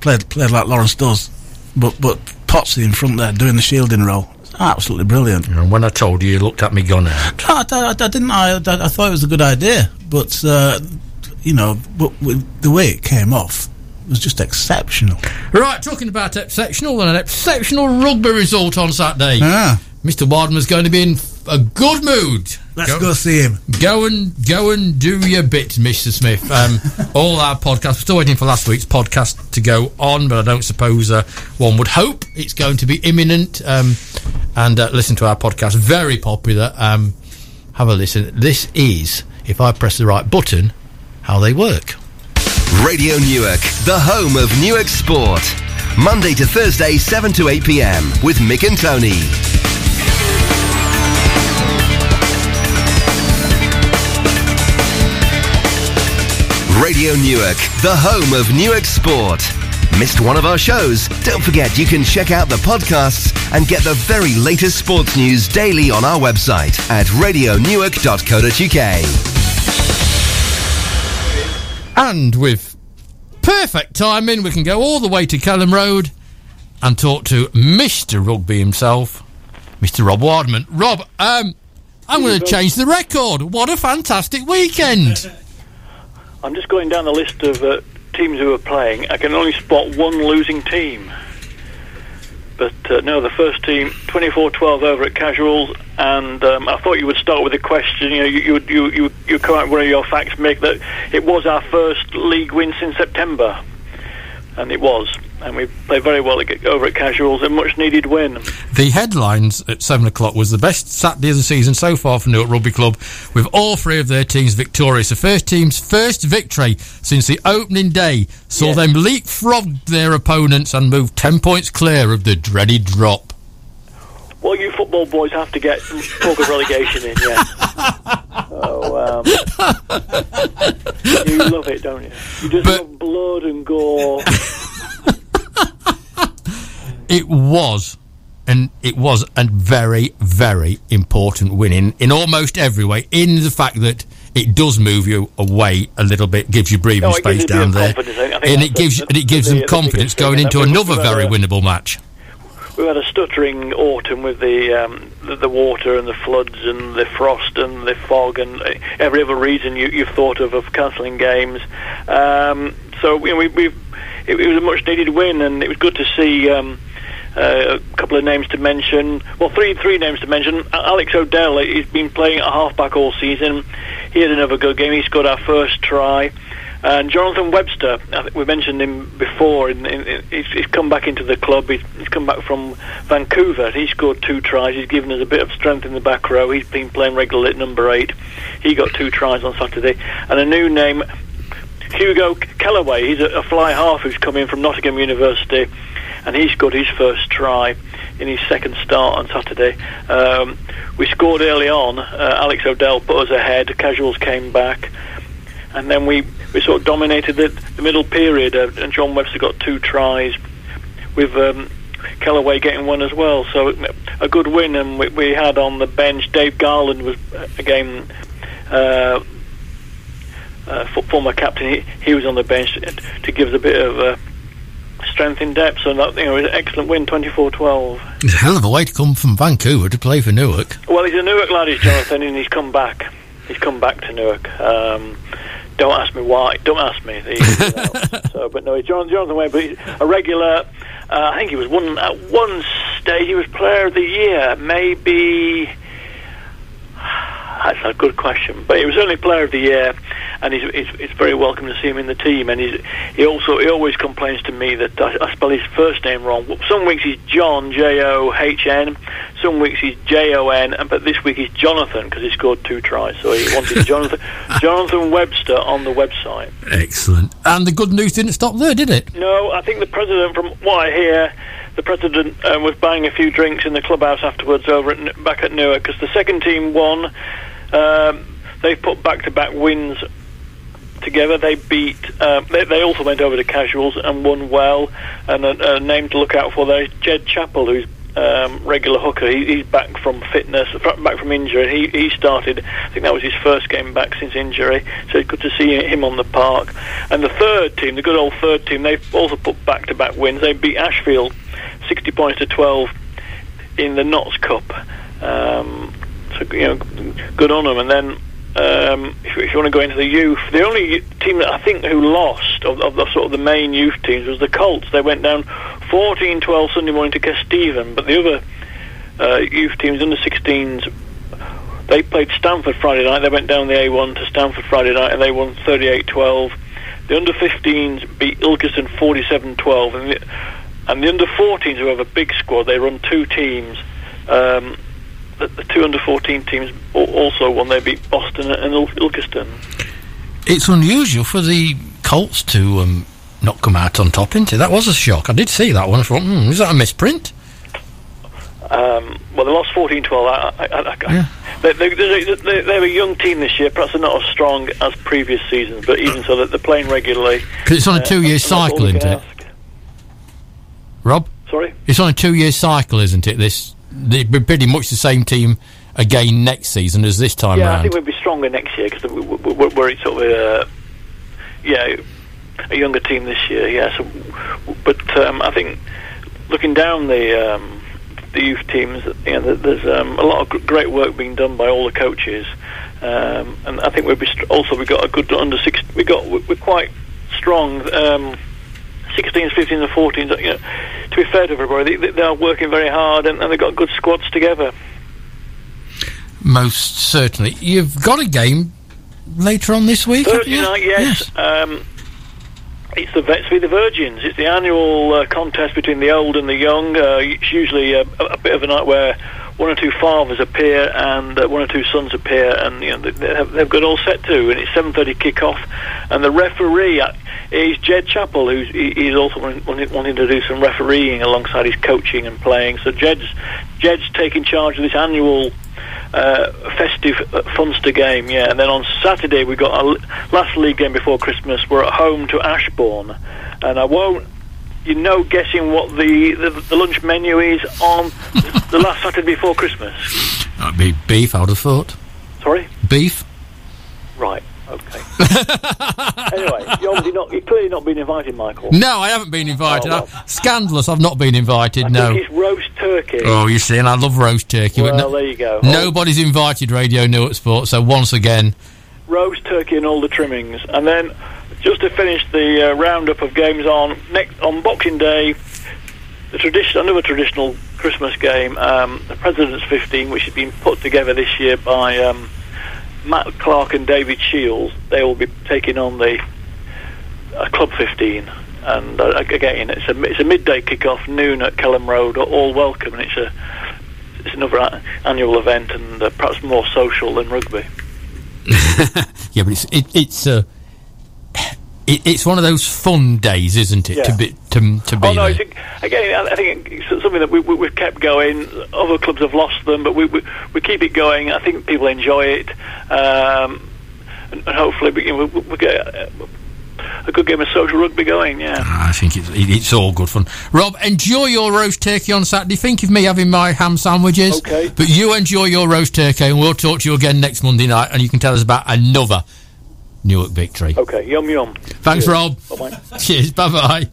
played played like Lawrence does, but but Potsy in front there doing the shielding role. It's absolutely brilliant. And when I told you, you looked at me gun out. I, I, I didn't. I, I, I thought it was a good idea, but uh, you know, but with the way it came off was just exceptional. Right, talking about exceptional, and an exceptional rugby result on Saturday. Ah, Mr. Wardman's going to be in a good mood. let's go, see him. Go and go and do your bit, Mr. Smith. Um, all our podcasts. We're still waiting for last week's podcast to go on, but I don't suppose uh, one would hope it's going to be imminent. Um, and uh, listen to our podcast, very popular. Um, have a listen. This is, if I press the right button, how they work. Radio Newark, the home of Newark Sport. Monday to Thursday, 7 to 8 p.m. with Mick and Tony. Radio Newark, the home of Newark Sport. Missed one of our shows? Don't forget you can check out the podcasts and get the very latest sports news daily on our website at radionewark.co.uk. And with perfect timing, we can go all the way to Kelham Road and talk to Mr. Rugby himself, Mr. Rob Wardman. Rob, um, I'm going to change the record. What a fantastic weekend! I'm just going down the list of uh, teams who are playing. I can only spot one losing team. But uh, no, the first team, 24-12 over at Casuals, and um, I thought you would start with a question. You know, you you you you, come out with your facts, make that it was our first league win since September, and it was, and we played very well at, over at Casuals, a much needed win. The headlines at 7 o'clock was the best Saturday of the season so far for Newark Rugby Club, with all three of their teams victorious. The first team's first victory since the opening day saw Yeah. them leapfrog their opponents and move 10 points clear of the dreaded drop. Well, you football boys have to get some talk of relegation in, yeah. So, um, you love it, don't you? You just But- love blood and gore. It was, and it was a very, very important win in, in almost every way. In the fact that it does move you away a little bit, gives you breathing No, space you a bit down there, confidence, I think and it gives the- and it gives the- them confidence thing, going into another very a- winnable match. We had a stuttering autumn with the, um, the the water and the floods and the frost and the fog and uh, every other reason you, you've thought of of cancelling games. Um, so you know, we, we it, it was a much needed win, and it was good to see. Um, uh, a couple of names to mention. Well, three three names to mention. Alex Odell, he's been playing at halfback all season. He had another good game. He scored our first try. And Jonathan Webster, I think we mentioned him before. In, in, in, he's, he's come back into the club. He's, he's come back from Vancouver. He scored two tries. He's given us a bit of strength in the back row. He's been playing regularly at number eight. He got two tries on Saturday. And a new name, Hugo Kellaway. He's a, a fly half who's come in from Nottingham University, and he's got his first try in his second start on Saturday. Um, we scored early on. Uh, Alex Odell put us ahead. Casuals came back, and then we, we sort of dominated the, the middle period. Uh, and John Webster got two tries, with um, Kellaway getting one as well. So a good win, and we, we had on the bench Dave Garland was uh, again. Uh, uh, fo- former captain, he, he was on the bench to, to give us a bit of uh, strength in depth. So that you know, was an excellent win, 24-12. It's a hell of a way to come from Vancouver to play for Newark. Well, he's a Newark lad, is Jonathan, and he's come back. He's come back to Newark. Um, don't ask me why. Don't ask me. He- so, but no, he's Jonathan, Jonathan but he's a regular. Uh, I think he was one at one stage. He was Player of the Year, maybe. That's a good question, but he was only Player of the Year, and he's, it's, it's very welcome to see him in the team. And he's, he also he always complains to me that I, I spell his first name wrong. Some weeks he's John J O H N, some weeks he's J O N, but this week he's Jonathan because he scored two tries. So he wanted Jonathan Jonathan Webster on the website. Excellent. And the good news didn't stop there, did it? No, I think the president, from what I hear, the president uh, was buying a few drinks in the clubhouse afterwards over at, back at Newark because the second team won. Um, they put back-to-back wins together. They beat. Uh, they, they also went over to casuals and won well. And a, a name to look out for there is Jed Chappell, who's um, regular hooker. He, he's back from fitness, back from injury. He he started. I think that was his first game back since injury. So it's good to see him on the park. And the third team, the good old third team, they've also put back-to-back wins. They beat Ashfield, sixty points to twelve, in the Notts Cup. Um, so you know, good on them. And then. Um, if, if you want to go into the youth, the only team that I think who lost of, of the sort of the main youth teams was the Colts. They went down 14-12 Sunday morning to Kesteven, but the other uh, youth teams the under 16s they played Stamford Friday night. They went down the A1 to Stamford Friday night and they won 38-12. The under 15s beat Ilkeston 47-12, and the, and the under 14s who have a big squad. They run two teams. Um, the, the two under 14 teams also won. They beat Boston and Il- Ilkeston. It's unusual for the Colts to um, not come out on top, isn't it? That was a shock. I did see that one. I thought, hmm, is that a misprint? Um, well, they lost 14-12. I, I, I, I, Yeah. they, they, they, they, they're a young team this year. Perhaps they're not as strong as previous seasons, but even so, they're playing regularly. 'Cause it's on a Uh, two-year and that's all cycle, isn't it? ask. Rob? Sorry? It's on a two-year cycle, isn't it? This they'd be pretty much the same team again next season as this time around. yeah, I think we'll be stronger next year because we're, we're sort of a, yeah, a younger team this year. Yeah, so, but um, I think looking down the um, the youth teams, you know, there's um, a lot of great work being done by all the coaches, um, and I think we'll be st- also we've got a good under six. We got we're we're quite strong. Um, 16s, 15s, and 14s. You know, to be fair to everybody, they, they are working very hard, and, and they've got good squads together. Most certainly. You've got a game later on this week. Thursday you? night, yes. Um, it's the Vets v the Virgins. It's the annual uh, contest between the old and the young. Uh, it's usually a, a bit of a night where one or two fathers appear and uh, one or two sons appear, and you know they, have, they've got all set to. And it's seven thirty kick-off, and the referee uh, is Jed Chappell, who's he, he's also wanting to do some refereeing alongside his coaching and playing. So Jed's Jed's taking charge of this annual uh, festive uh, Funster game, yeah. And then on Saturday we got our last league game before Christmas. We're at home to Ashbourne, and I won't, you know, guessing what the, the the lunch menu is on the last Saturday before Christmas. That'd be beef, I would have thought. Sorry, Beef? right, okay. anyway, you obviously not, you've clearly not been invited, Michael. No, I haven't been invited. Oh, uh, well. I- scandalous, I've not been invited, I no. it's roast turkey. Oh, you see, and I love roast turkey. well, no- there you go. Oh. Nobody's invited Radio Newark Sport, so once again, roast turkey and all the trimmings, and then just to finish the uh, roundup of games on next on Boxing Day, the tradition another traditional Christmas game, um, the President's 15, which has been put together this year by um, Matt Clark and David Shields. They will be taking on the uh, Club 15. And uh, again, it's a it's a midday kick-off, noon at Kelham Road. All welcome, and it's a it's another a- annual event, and uh, perhaps more social than rugby. yeah, but it's it, it's uh, it, it's one of those fun days, isn't it? To be to, to be Oh no! It's, again, I think it's something that we, we, we've kept going. Other clubs have lost them, but we, we, we keep it going. I think people enjoy it, um, and, and hopefully we, we, we get a, a good game of social rugby going. Yeah. I think it's it, it's all good fun. Rob, enjoy your roast turkey on Saturday. Think of me having my ham sandwiches. Okay. But you enjoy your roast turkey, and we'll talk to you again next Monday night, and you can tell us about another Newark victory. Okay. Yum yum. Thanks, Rob. Bye bye. Cheers. Bye bye.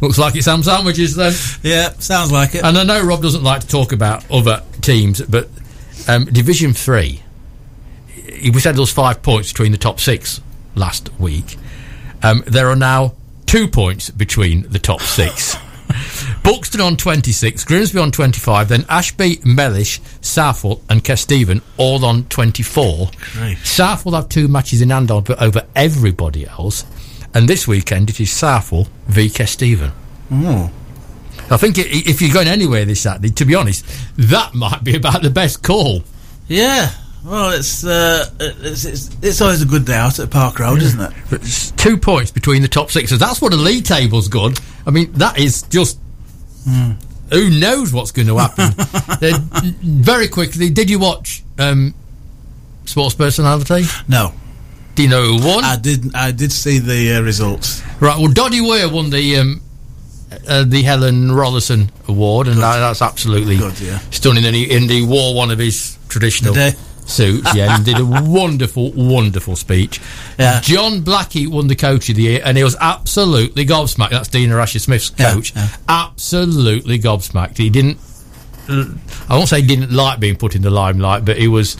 Looks like it's ham sandwiches then. Yeah, sounds like it. And I know Rob doesn't like to talk about other teams, but um, Division Three, he- we said there was five points between the top six last week. Um, there are now two points between the top six. Buxton on 26, Grimsby on 25, then Ashby, Mellish, Southwell, and Kesteven all on 24. Great. Southwell have two matches in hand over, over everybody else, and this weekend it is Southwell v Kesteven. Oh. I think i if you're going anywhere this Saturday, to be honest, that might be about the best call. Yeah. Well, it's, uh, it's it's it's always a good day out at Park Road, isn't it? But it's two points between the top six. So that's what the league table's good. I mean, that is just. Who knows what's going to happen? Very quickly, did you watch um, Sports Personality? No, Do you know who won? I did. I did see the uh, results. right, well, Doddie Weir won the um, uh, the Helen Rollason Award, and that, that's absolutely Good, yeah. stunning. And he, and he wore one of his traditional suits, yeah, and did a wonderful, wonderful speech. Yeah. John Blackie won the Coach of the Year, and he was absolutely gobsmacked. That's Dina Asher Smith's coach. yeah. Absolutely gobsmacked. He didn't. I won't say he didn't like being put in the limelight, but it was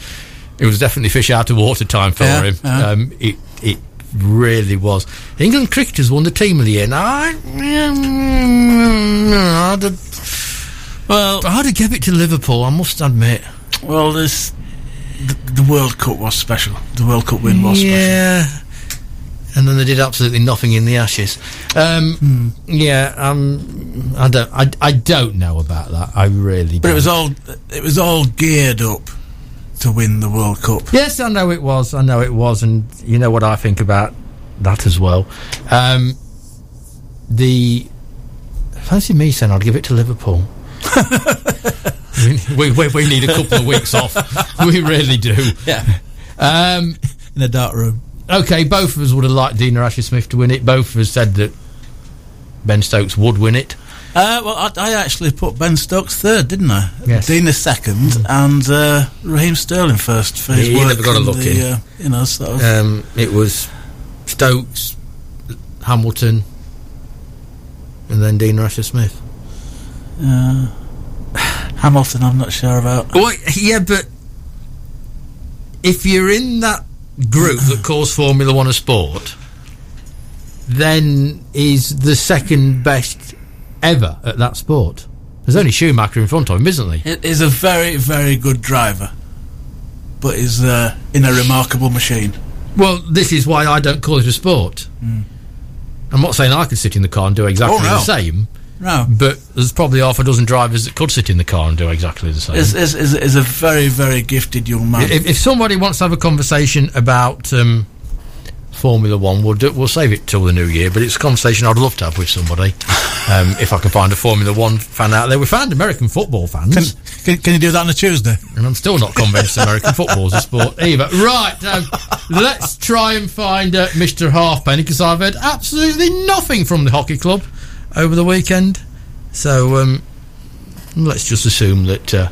it was definitely fish out of water time for Yeah, him. yeah. Um, it it really was. England cricketers won the team of the year. Now, I, I'd, have, Well, I'd have give it to Liverpool. I must admit. well, this the, the World Cup was special. The World Cup win was special. yeah. And then they did absolutely nothing in the Ashes. Um, Hmm. Yeah, um, I don't, I, I don't know about that. I really. But don't. it was all it was all geared up to win the World Cup. Yes, I know it was. I know it was, and you know what I think about that as well. Um, the fancy me saying I'd give it to Liverpool. we, we, we, we need a couple of weeks off. We really do. Yeah, Um, in a dark room. okay, both of us would have liked Dina Asher Smith to win it. Both of us said that Ben Stokes would win it. Uh, well, I, I actually put Ben Stokes third, didn't I? Yes. Dina second, and uh, Raheem Sterling first for his He work. never got a in look the, in. Uh, you know, sort of. Um, it was Stokes, Hamilton, and then Dean Asher Smith. Uh, Hamilton, I'm not sure about. Well, yeah, but if you're in that group that calls Formula One a sport, then he's the second best ever at that sport. There's only Schumacher in front of him, isn't he? He- He's a very, very good driver, but he's uh, in a remarkable machine. Well, this is why I don't call it a sport. I'm not saying I could sit in the car and do exactly Oh, no. the same, No, but there's probably half a dozen drivers that could sit in the car and do exactly the same. is is is is a very, very gifted young man. If, if somebody wants to have a conversation about um, Formula One, we'll do, we'll save it till the new year. But it's a conversation I'd love to have with somebody. Um, if I can find a Formula One fan out there, we found American football fans, can, can, can you do that on a Tuesday? and I'm still not convinced American football's a sport either. Right, um, let's try and find uh, Mr. Halfpenny because I've heard absolutely nothing from the hockey club over the weekend. So um, let's just assume that. Uh,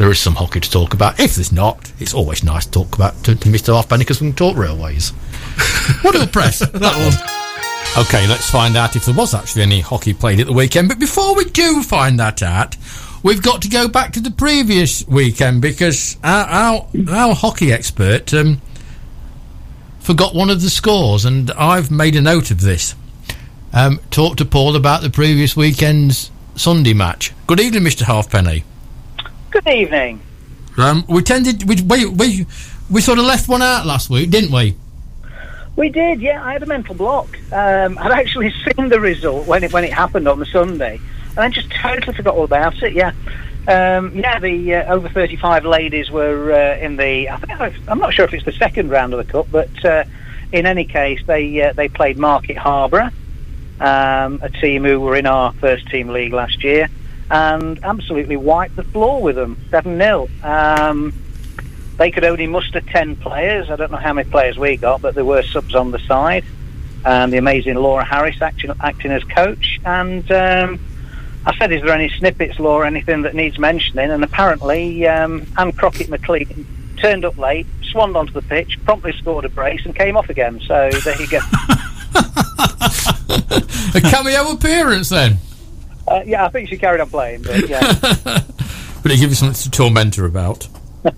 there is some hockey to talk about. If there's not, it's always nice to talk about to, to Mr. Halfpenny because we can talk railways. what a press that one. Okay, let's find out if there was actually any hockey played at the weekend. But before we do find that out, we've got to go back to the previous weekend because our our, our hockey expert um, forgot one of the scores, and I've made a note of this. Um, talk to Paul about the previous weekend's Sunday match. Good evening, Mr. Halfpenny. Good evening. Um, we tended we, we we we sort of left one out last week, didn't we? We did, yeah. I had a mental block. Um, I'd actually seen the result when it when it happened on the Sunday, and I just totally forgot all about it. Yeah, um, yeah. The uh, over thirty five ladies were uh, in the. I I'm not sure if it's the second round of the cup, but uh, in any case, they uh, they played Market Harborough, um, a team who were in our first team league last year, and absolutely wiped the floor with them, seven 0 um, they could only muster 10 players. I don't know how many players we got, but there were subs on the side. And the amazing Laura Harris acting, acting as coach. And um, I said, Is there any snippets, Laura, anything that needs mentioning? And apparently, um, Anne Crockett McLean turned up late, swanned onto the pitch, promptly scored a brace, and came off again. So there you go. A cameo appearance then. Uh, yeah, I think she carried on playing, but yeah. But it gives you something to torment her about.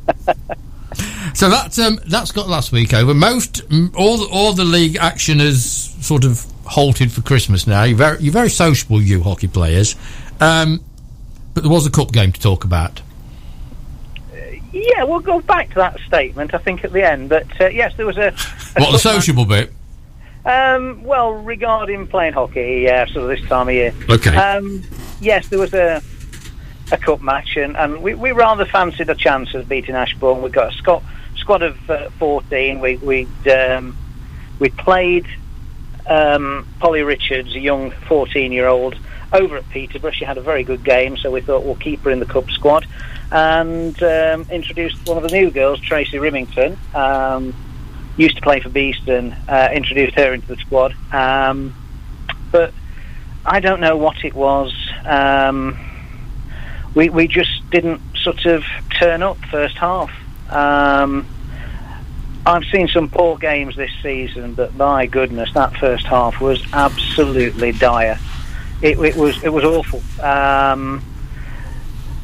so that's um, that's got last week over. Most all the, all the league action has sort of halted for Christmas now. You're very you're very sociable, you hockey players. Um, but there was a cup game to talk about. yeah, we'll go back to that statement, I think, at the end. But uh, yes, there was a. a What the sociable bit? Um, well, regarding playing hockey, yeah, sort of this time of year. Okay. Um, yes, there was a a cup match, and, and we, we rather fancied a chance of beating Ashbourne. We got a squad squad of uh, fourteen. We we um, we played um, Polly Richards, a young fourteen-year-old, over at Peterborough. She had a very good game, so we thought we'll keep her in the cup squad, and um, introduced one of the new girls, Tracy Rimington. Um, used to play for Beeston, uh, introduced her into the squad. Um, but I don't know what it was. Um, we we just didn't sort of turn up first half. Um, I've seen some poor games this season, but my goodness, that first half was absolutely dire. It, it was it was awful. Um,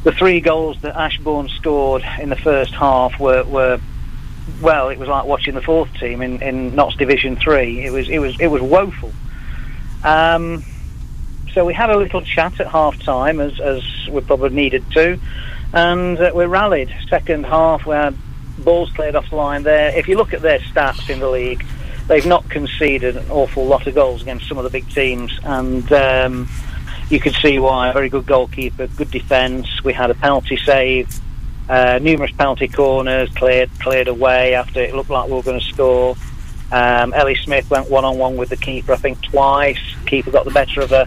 the three goals that Ashbourne scored in the first half were, were well, it was like watching the fourth team in, in Notts Division Three. It was it was it was woeful. Um, so we had a little chat at half time, as as we probably needed to, and uh, we rallied. Second half, we had balls cleared off the line there. If you look at their stats in the league, they've not conceded an awful lot of goals against some of the big teams, and um, you could see why. Very good goalkeeper, good defence. We had a penalty save, uh, numerous penalty corners cleared cleared away after it looked like we were going to score. Um, Ellie Smith went one on one with the keeper, I think twice. Keeper got the better of her.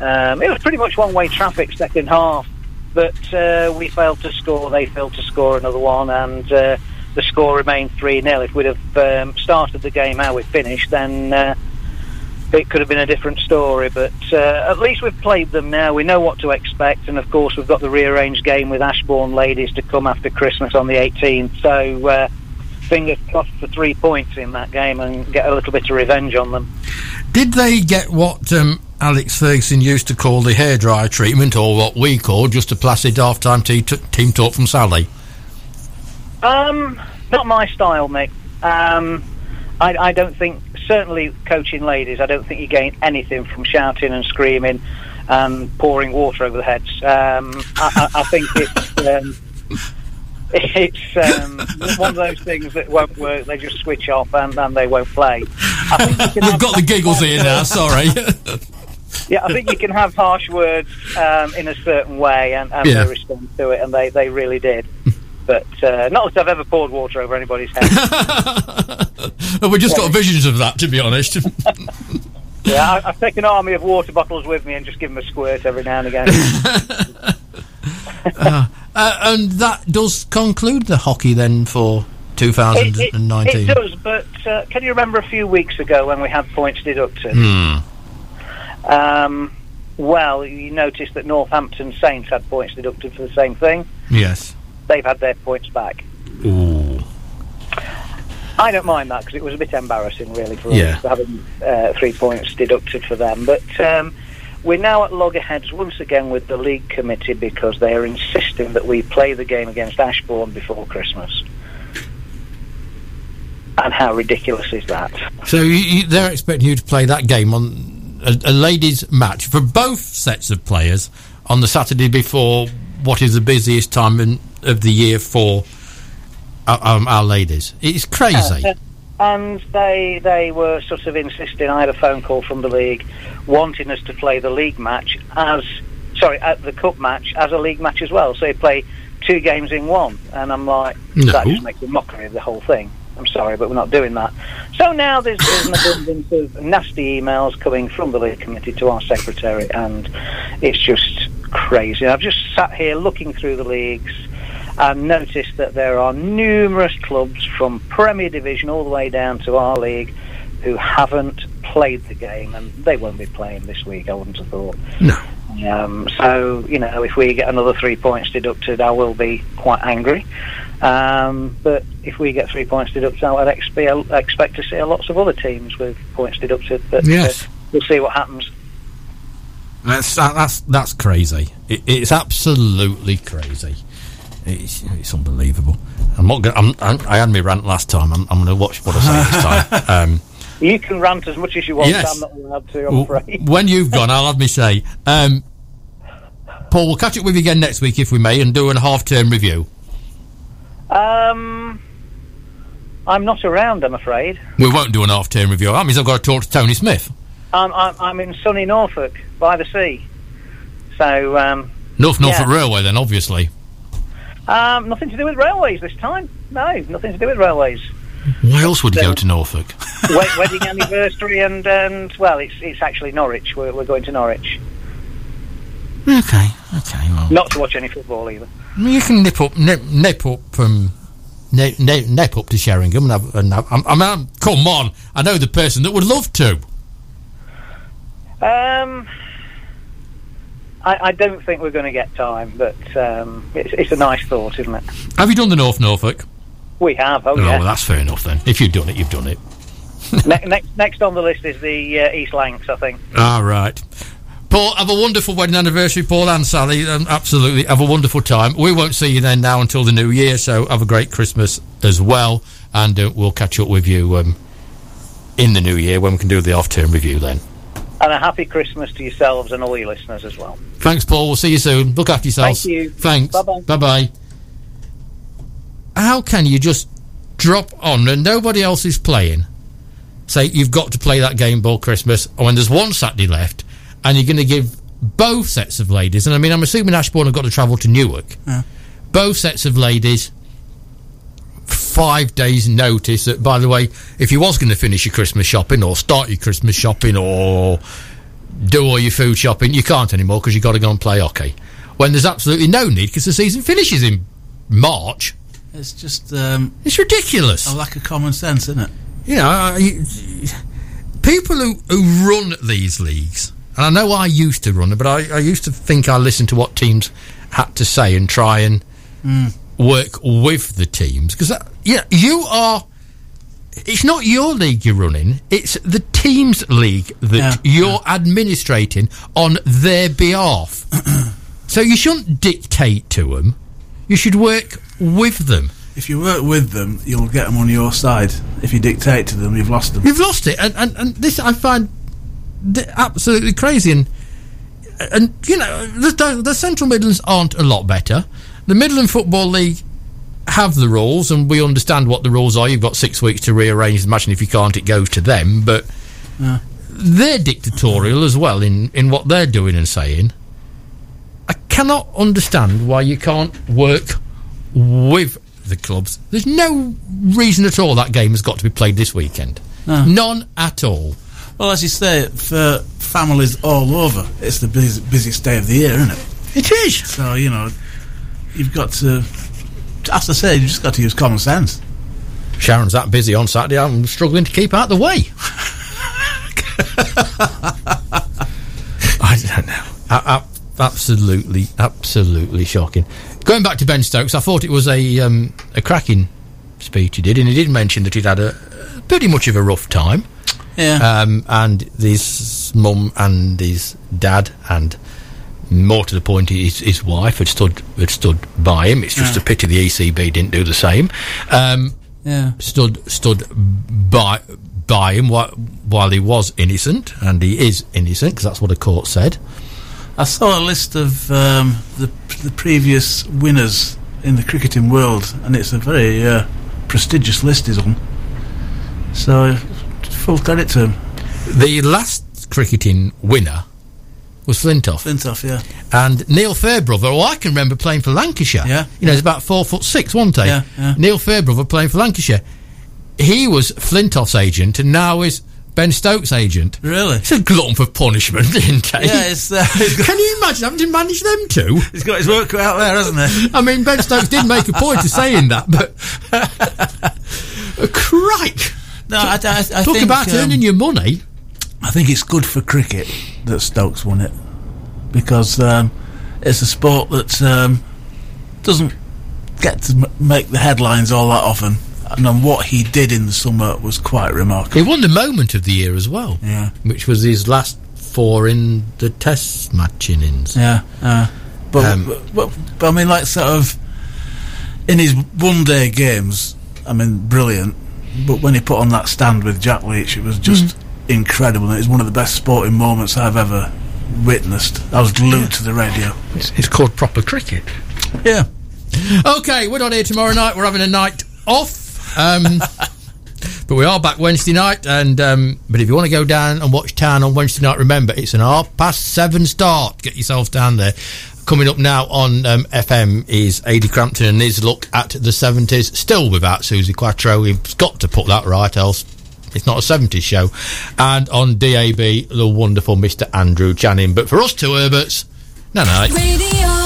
Um, it was pretty much one way traffic second half, but uh, we failed to score. They failed to score another one, and uh, the score remained 3 0. If we'd have um, started the game how it finished, then uh, it could have been a different story. But uh, at least we've played them now. We know what to expect, and of course, we've got the rearranged game with Ashbourne Ladies to come after Christmas on the 18th. So, uh, fingers crossed for three points in that game and get a little bit of revenge on them. Did they get what um, Alex Ferguson used to call the hairdryer treatment, or what we call just a placid half-time te- t- team talk from Sally? Um, not my style, Mick. Um, I, I don't think, certainly coaching ladies, I don't think you gain anything from shouting and screaming and pouring water over the heads. Um, I, I, I think it's um, it's um, one of those things that won't work. They just switch off and, and they won't play. I think you can We've got the giggles here now. Sorry. Yeah, I think you can have harsh words um, in a certain way and, and Yeah. they respond to it, and they, they really did. But uh, not that I've ever poured water over anybody's head. we just got visions of that, to be honest. yeah, I, I've taken an army of water bottles with me and just give them a squirt every now and again. uh, uh, and that does conclude the hockey then for It, it, 2019. it does, but uh, can you remember a few weeks ago when we had points deducted? Hmm. Um, well, you noticed that Northampton Saints had points deducted for the same thing. Yes. They've had their points back. Ooh. I don't mind that because it was a bit embarrassing, really, for Yeah. us having uh, three points deducted for them. But um, we're now at loggerheads once again with the league committee because they are insisting that we play the game against Ashbourne before Christmas. And how ridiculous is that? So you, you, they're expecting you to play that game on a, a ladies' match for both sets of players on the Saturday before what is the busiest time in, of the year for um, our ladies. It's crazy. Uh, and they they were sort of insisting. I had a phone call from the league wanting us to play the league match as sorry at the cup match as a league match as well. So you play two games in one, and I'm like No. that just makes a mockery of the whole thing. I'm sorry, but we're not doing that. So now there's, there's an abundance of nasty emails coming from the league committee to our secretary, and it's just crazy. I've just sat here looking through the leagues and noticed that there are numerous clubs from Premier Division all the way down to our league who haven't played the game, and they won't be playing this week. I wouldn't have thought. No. Um, so you know, if we get another three points deducted, I will be quite angry. Um, but if we get three points deducted, I would ex- expect to see lots of other teams with points deducted. But Yes. uh, we'll see what happens. That's that's that's crazy. It, it's absolutely crazy. It's, it's unbelievable. I'm not going. I'm, I'm, I had my rant last time. I'm, I'm going to watch what I say this time. Um, You can rant as much as you want. Yes. I'm not allowed to. I'm afraid. when you've gone, I'll have me say. Um, Paul, we'll catch up with you again next week if we may, and do a half-term review. Um, I'm not around. I'm afraid. We won't do an half-term review. That means I've got to talk to Tony Smith. I'm, I'm, I'm in sunny Norfolk by the sea. So um, North Norfolk Yeah. Railway, then obviously. Um, nothing to do with railways this time. No, nothing to do with railways. Why else would you go to Norfolk? Wedding anniversary and and well, it's it's actually Norwich. We're we're going to Norwich, Okay, okay. Well, not to watch any football either. you can nip up, nip, nip up from. Nip, nip, nip up to Sheringham and have, and have I'm, I'm, I'm- come on! I know the person that would love to. Um, I, I don't think we're going to get time, but um, it's, it's a nice thought, isn't it? Have you done the North Norfolk? We have. Oh, Oh, yeah. well, that's fair enough then. If you've done it, you've done it. ne- next, next on the list is the uh, East Lancs, I think. All right. Paul, have a wonderful wedding anniversary, Paul and Sally. Um, absolutely, have a wonderful time. We won't see you then now until the new year, so have a great Christmas as well, and uh, we'll catch up with you um, in the new year when we can do the off-term review then. And a happy Christmas to yourselves and all your listeners as well. Thanks, Paul. We'll see you soon. Look after yourselves. Thank you. Thanks. Bye-bye. Bye-bye. How can you just drop on and nobody else is playing? Say you've got to play that game ball Christmas, and when there's one Saturday left, and you're going to give both sets of ladies, and I mean, I'm assuming Ashbourne have got to travel to Newark. Yeah. Both sets of ladies, five days' notice. That, by the way, if you was going to finish your Christmas shopping or start your Christmas shopping or do all your food shopping, you can't anymore because you've got to go and play hockey. When there's absolutely no need because the season finishes in March. It's just um, It's ridiculous. a lack of common sense, isn't it? You know, I, people who, who run these leagues, and I know I used to run them, but I, I used to think I listened to what teams had to say and try and work with the teams because yeah, you are. It's not your league you're running; it's the team's league that Yeah. you're administrating on their behalf. so you shouldn't dictate to them. You should work with them. If you work with them, you'll get them on your side. If you dictate to them, you've lost them. You've lost it, and, and, and this I find absolutely crazy. And and you know the, the Central Midlands aren't a lot better. The Midland Football League have the rules, and we understand what the rules are. You've got six weeks to rearrange the match, and if you can't, it goes to them. But Yeah. they're dictatorial as well in in what they're doing and saying. I cannot understand why you can't work with the clubs. There's no reason at all that game has got to be played this weekend. No. None at all. Well, as you say, for families all over, it's the busy, busiest day of the year, isn't it? It is. So you know, you've got to. As I say, you've just got to use common sense. Sharon's that busy on Saturday. I'm struggling to keep out the way. I don't know. A- a- absolutely, absolutely shocking. Going back to Ben Stokes, I thought it was a um, a cracking speech he did, and he did mention that he'd had a pretty much of a rough time. Yeah. Um, and his mum and his dad, and more to the point, his, his wife had stood had stood by him. It's just a pity the ECB didn't do the same. Um, yeah. stood stood by by him while, while he was innocent, and he is innocent because that's what a court said. I saw a list of um, the the previous winners in the cricketing world, and it's a very uh, prestigious list. Is on. So, full credit to him. The last cricketing winner was Flintoff, Flintoff, yeah. and Neil Fairbrother. Oh, I can remember playing for Lancashire. Yeah, you know, he's about four foot six, wasn't he? Yeah, yeah. Neil Fairbrother playing for Lancashire. He was Flintoff's agent, and now is Ben Stokes' agent. Really? It's a glutton for punishment, isn't he? Yeah, it's, uh, Can you imagine having to manage them two? he's got his work cut out there, hasn't he? I mean, Ben Stokes did make a point of saying that, but crike! No, I, I, I Talk think, about um, earning your money. I think it's good for cricket that Stokes won it because um, it's a sport that um, doesn't get to m- make the headlines all that often. And what he did in the summer was quite remarkable. He won the moment of the year as well, Yeah, which was his last four in the Test match innings. yeah. Uh, but, Um, but, but, but I mean, like sort of in his one-day games, I mean, brilliant. But when he put on that stand with Jack Leach, it was just incredible. It was one of the best sporting moments I've ever witnessed. I was glued to the radio. It's, it's called proper cricket. Yeah. Okay, we're not here tomorrow night. We're having a night off. Um, but we are back Wednesday night. And um, but if you want to go down and watch Town on Wednesday night, remember it's an half past seven start. Get yourself down there. Coming up now on um, FM is Adi Crampton and his look at the 70s. Still without Suzi Quatro. We've got to put that right, else it's not a 70s show. And on DAB, the wonderful Mr. Andrew Channing. But for us two Herberts, no, no.